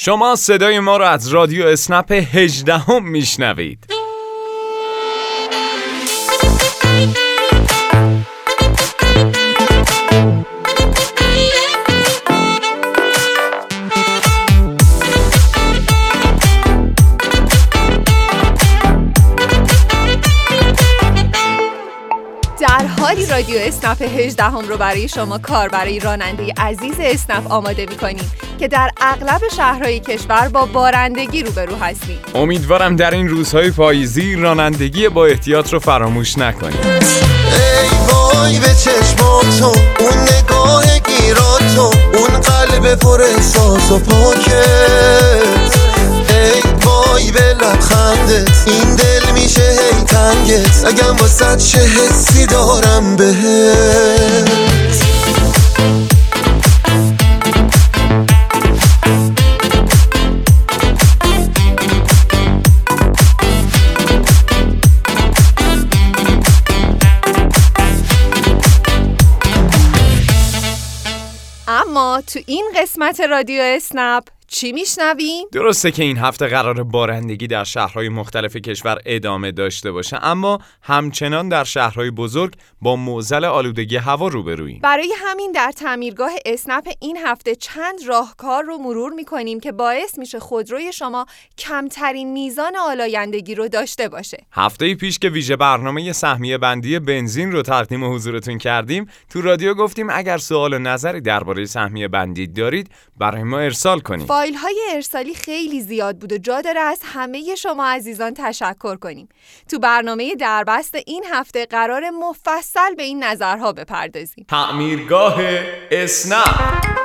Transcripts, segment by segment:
شما صدای ما را از رادیو اسنپ 18 هم میشنوید. در حالی رادیو اسنپ 18 هم رو برای شما کار برای راننده عزیز اسنپ آماده می کنیم که در اغلب شهرهای کشور با بارندگی روبرو هستیم. امیدوارم در این روزهای پاییزی رانندگی با احتیاط رو فراموش نکنید ای وای به چشماتو اون نگاه گیراتو اون قلب پر احساس و پاکت تنگت اگم واسه چه حسی دارم بهت. اما تو این قسمت رادیو اسنپ چی میشنویم؟ درسته که این هفته قرار بارندگی در شهرهای مختلف کشور ادامه داشته باشه اما همچنان در شهرهای بزرگ با معضل آلودگی هوا روبروییم. برای همین در تعمیرگاه اسنپ این هفته چند راهکار رو مرور می‌کنیم که باعث میشه خودروی شما کمترین میزان آلایندگی رو داشته باشه. هفته پیش که ویژه برنامه سهمیه بندی بنزین رو تقدیم حضورتون کردیم تو رادیو گفتیم اگر سوال و نظری درباره سهمیه بندی دارید برای ما ارسال کنید. فایل های ارسالی خیلی زیاد بود و جا داره از همه شما عزیزان تشکر کنیم. تو برنامه دربست این هفته قرار مفصل به این نظرها بپردازیم. تعمیرگاه اسنپ.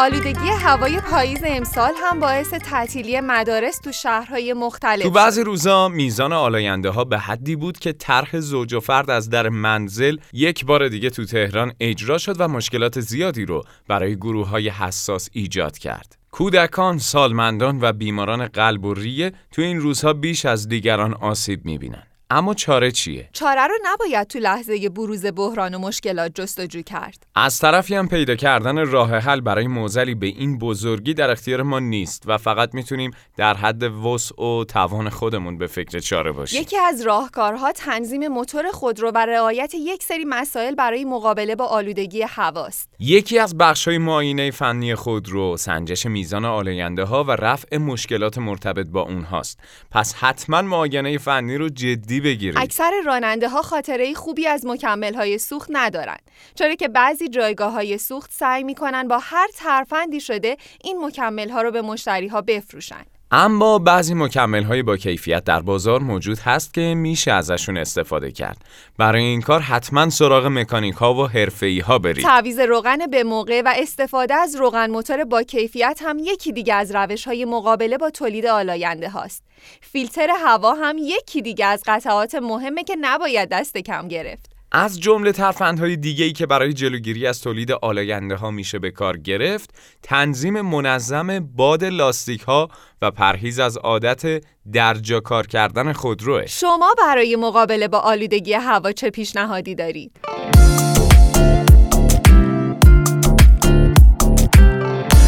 آلودگی هوای پاییز امسال هم باعث تعطیلی مدارس تو شهرهای مختلف تو. بعضی روزا میزان آلاینده ها به حدی بود که طرح زوج و فرد از در منزل یک بار دیگه تو تهران اجرا شد و مشکلات زیادی رو برای گروه های حساس ایجاد کرد. کودکان، سالمندان و بیماران قلب و ریه تو این روزها بیش از دیگران آسیب می‌بینن. اما چاره چیه؟ چاره رو نباید تو لحظه بروز بحران و مشکلات جستجو کرد از طرفی هم پیدا کردن راه حل برای موزلی به این بزرگی در اختیار ما نیست و فقط می‌تونیم در حد وسع و توان خودمون به فکر چاره باشیم. یکی از راهکارها تنظیم موتور خودرو و رعایت یک سری مسائل برای مقابله با آلودگی هواست یکی از بخش‌های معاینه فنی خودرو سنجش میزان آلاینده ها و رفع مشکلات مرتبط با اونهاست. پس حتما معاینه فنی رو جدی بگیرید. اکثر راننده ها خاطره خوبی از مکمل های سوخت ندارن چرا که بعضی جایگاه های سوخت سعی می‌کنن با هر ترفندی شده این مکمل ها رو به مشتری ها بفروشن اما بعضی مکمل های با کیفیت در بازار موجود هست که میشه ازشون استفاده کرد. برای این کار حتما سراغ مکانیک ها و حرفه‌ای ها برید. تعویض روغن به موقع و استفاده از روغن موتور با کیفیت هم یکی دیگه از روش های مقابله با تولید آلاینده هاست. فیلتر هوا هم یکی دیگه از قطعات مهمه که نباید دست کم گرفت. از جمله ترفندهای دیگه‌ای که برای جلوگیری از تولید آلاینده ها میشه به کار گرفت، تنظیم منظم باد لاستیک ها و پرهیز از عادت درجا کار کردن خودروه. شما برای مقابله با آلودگی هوا چه پیشنهادی دارید؟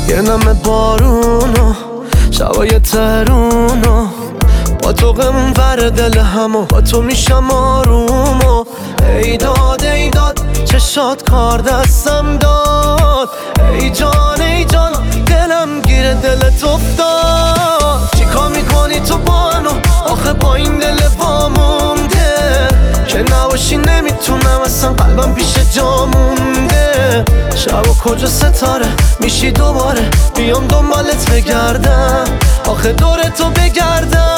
یه نم بارونو شبای ترونو با تو غمون ور دل همو با تو میشم آرومو ای داد ای داد چشات کار دستم داد. ای جان ای جان دلم گیر دلت افتاد. چیکار می‌کنی تو با منو آخه با این دل وامونده. که نباشی نمی‌تونم اصلا قلبم پیش جا مونده. شب و کجا ستاره؟ میشی دوباره؟ بیام دنبالت بگردم. آخه دور تو بگردم.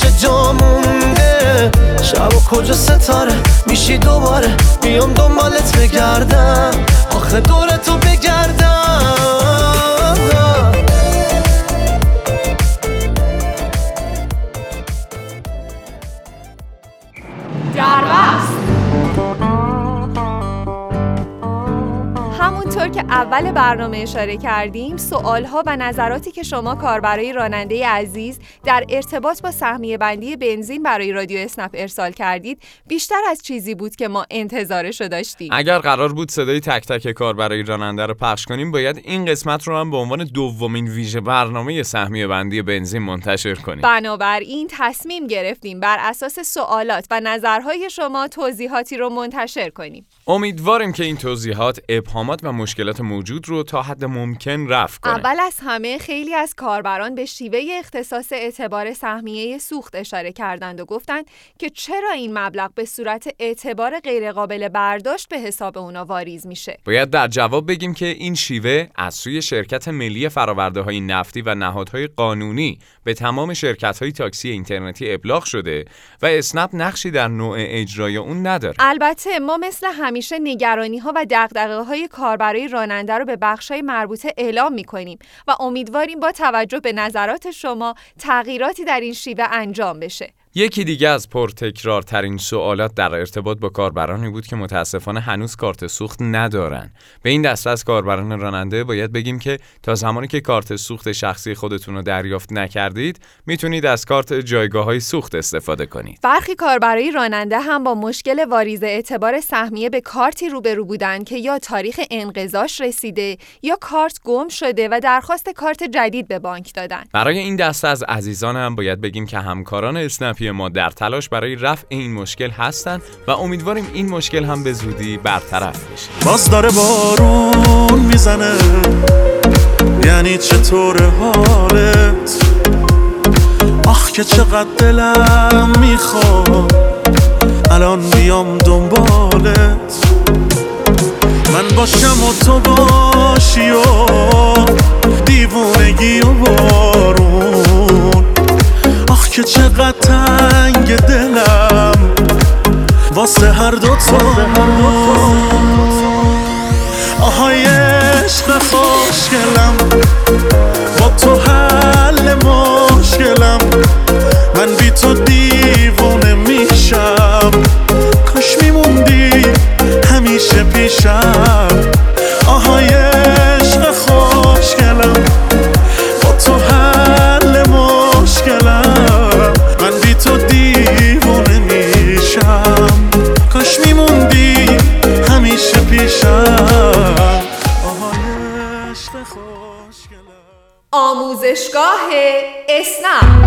پیش جا مونده. شب و کجا ستاره؟ میشی دوباره. بیام دنبالت بگردم. آخه دور تو بگردم. اول برنامه اشاره کردیم سوالها و نظراتی که شما کاربرای راننده عزیز در ارتباط با سهمیه بندی بنزین برای رادیو اسنپ ارسال کردید بیشتر از چیزی بود که ما انتظارش داشتیم. اگر قرار بود صدای تک تک کاربرای راننده رو پخش کنیم باید این قسمت رو هم به عنوان دومین ویژه برنامه سهمیه بندی بنزین منتشر کنیم. بنابراین تصمیم گرفتیم بر اساس سوالات و نظرهای شما توضیحاتی رو منتشر کنیم. امیدواریم که این توضیحات ابهامات و مشکلات موجود رو تا حد ممکن رفع کنه. اول از همه خیلی از کاربران به شیوه اختصاص اعتبار سهمیه سوخت اشاره کردند و گفتند که چرا این مبلغ به صورت اعتبار غیرقابل برداشت به حساب اونا واریز میشه؟ باید در جواب بگیم که این شیوه از سوی شرکت ملی فراورده های نفتی و نهادهای قانونی به تمام شرکت های تاکسی اینترنتی ابلاغ شده و اسنپ نقشی در نوع اجرای اون نداره. البته ما مثل همیشه نگرانی ها و دغدغه های کاربرای راننده رو به بخش های مربوطه اعلام می کنیم و امیدواریم با توجه به نظرات شما تغییراتی در این شیوه انجام بشه. یکی دیگه از پرتکرارترین سوالات در ارتباط با کاربرانی بود که متاسفانه هنوز کارت سوخت ندارن. به این دسته از کاربران راننده باید بگیم که تا زمانی که کارت سوخت شخصی خودتون رو دریافت نکردید، می‌تونید از کارت جایگاه های سوخت استفاده کنید. برخی کاربرای راننده هم با مشکل واریز اعتبار سهمیه به کارتی روبرو بودن که یا تاریخ انقضاش رسیده یا کارت گم شده و درخواست کارت جدید به بانک دادن. برای این دسته از عزیزان هم باید بگیم که همکاران اسنپی ما در تلاش برای رفع این مشکل هستند و امیدواریم این مشکل هم به زودی برطرف بشه. باز داره بارون می‌زنه. یعنی چطور حالت؟ آخ که چقدر دلم می‌خواد. الان بیام دنبالت. من باشم و تو باشی و دیوونگی و بارون. که چقدر تنگ دلم. واسه هر دو تا. آهای عشق خوشگلم. با تو حل مشکلم. من بی تو دیوونه میشم. کاش میموندی همیشه پیشم. اسنپ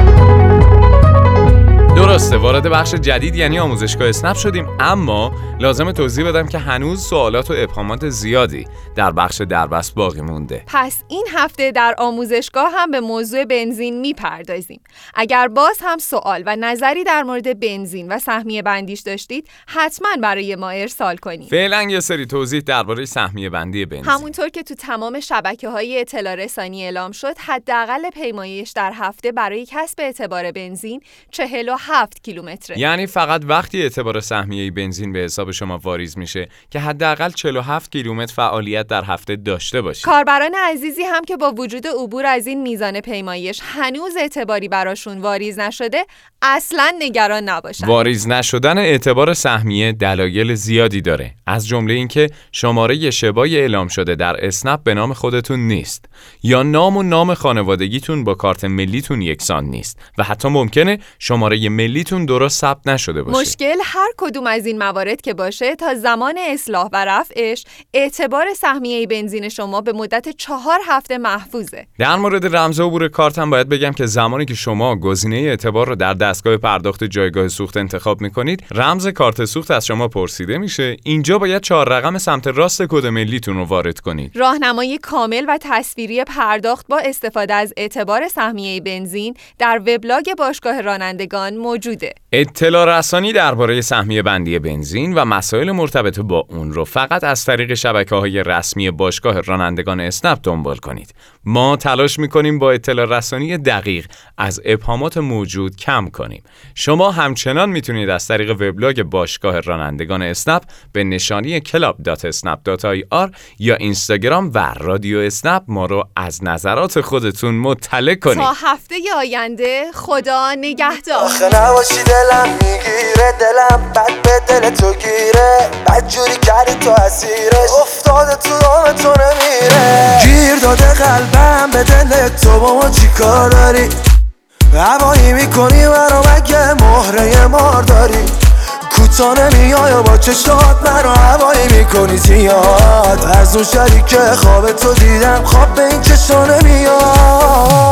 درسته وارد بخش جدید یعنی آموزشگاه اسنپ شدیم اما لازم توضیح بدم که هنوز سوالات و ابهامات زیادی در بخش دربست باقی مونده پس این هفته در آموزشگاه هم به موضوع بنزین می‌پردازیم. اگر باز هم سوال و نظری در مورد بنزین و سهمیه بندیش داشتید حتما برای ما ارسال کنید. فعلا یه سری توضیح درباره سهمیه بندی بنزین همونطور که تو تمام شبکه های اطلاع رسانی اعلام شد حداقل پیمایش در هفته برای کسب اعتبار بنزین 47 کیلومتره یعنی فقط وقتی اعتبار سهمیه بنزین به حساب شما واریز میشه که حداقل 47 کیلومتر فعالیت در هفته داشته باشید. کاربران عزیزی هم که با وجود عبور از این میزان پیمایش هنوز اعتباری براشون واریز نشده اصلا نگران نباشن واریز نشدن اعتبار سهمیه دلایل زیادی داره از جمله اینکه شماره شبای اعلام شده در اسنپ به نام خودتون نیست یا نام و نام خانوادگیتون با کارت ملیتون یکسان نیست و حتی ممکنه شماره ملیتون درست ثبت نشده باشه. مشکل هر کدوم از این موارد که باشه تا زمان اصلاح و رفعش اعتبار سهمیه بنزین شما به مدت چهار هفته محفوظه. در مورد رمز عبور کارت هم باید بگم که زمانی که شما گزینه اعتبار رو در دستگاه پرداخت جایگاه سوخت انتخاب می‌کنید رمز کارت سوخت از شما پرسیده میشه. اینجا باید چهار رقم سمت راست کد ملیتون رو وارد کنید. راهنمای کامل و تصویری پرداخت با استفاده از اعتبار سهمیه بنزین در وبلاگ باشگاه رانندگان yorucuydu. اطلاع رسانی درباره سهمیه بندی بنزین و مسائل مرتبط با اون رو فقط از طریق شبکه های رسمی باشگاه رانندگان اسنپ دنبال کنید. ما تلاش می‌کنیم با اطلاع رسانی دقیق از ابهامات موجود کم کنیم. شما همچنان می‌تونید از طریق وبلاگ باشگاه رانندگان اسنپ به نشانی club.snap.ir یا اینستاگرام و رادیو اسنپ ما رو از نظرات خودتون مطلع کنید. تا هفته آینده خدا نگهدار. دلم می‌گیره دلم بد به دل تو گیره. بد جوری کردی تو اسیرش. افتاده تو دام تو نمی داده قلبم به دل تو با ما چی کار داری؟ هوایی می‌کنی منو مگه مهره مار داری؟ کوتاه نمیای با چشات منو هوایی می‌کنی زیاد. از اون شری که خواب تو دیدم خواب به این چشانه میاد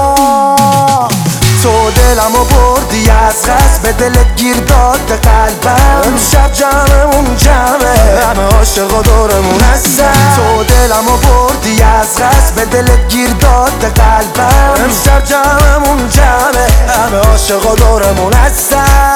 تو دلم و بردی از خست به دلت گیر داد قلبم. امشب جمعمون جمعه همه عاشقا دورمون هستن. تو دلم و بردی از خست به دلت گیر داد قلبم. امشب جمعمون جمعه همه عاشقا دورمون هستن.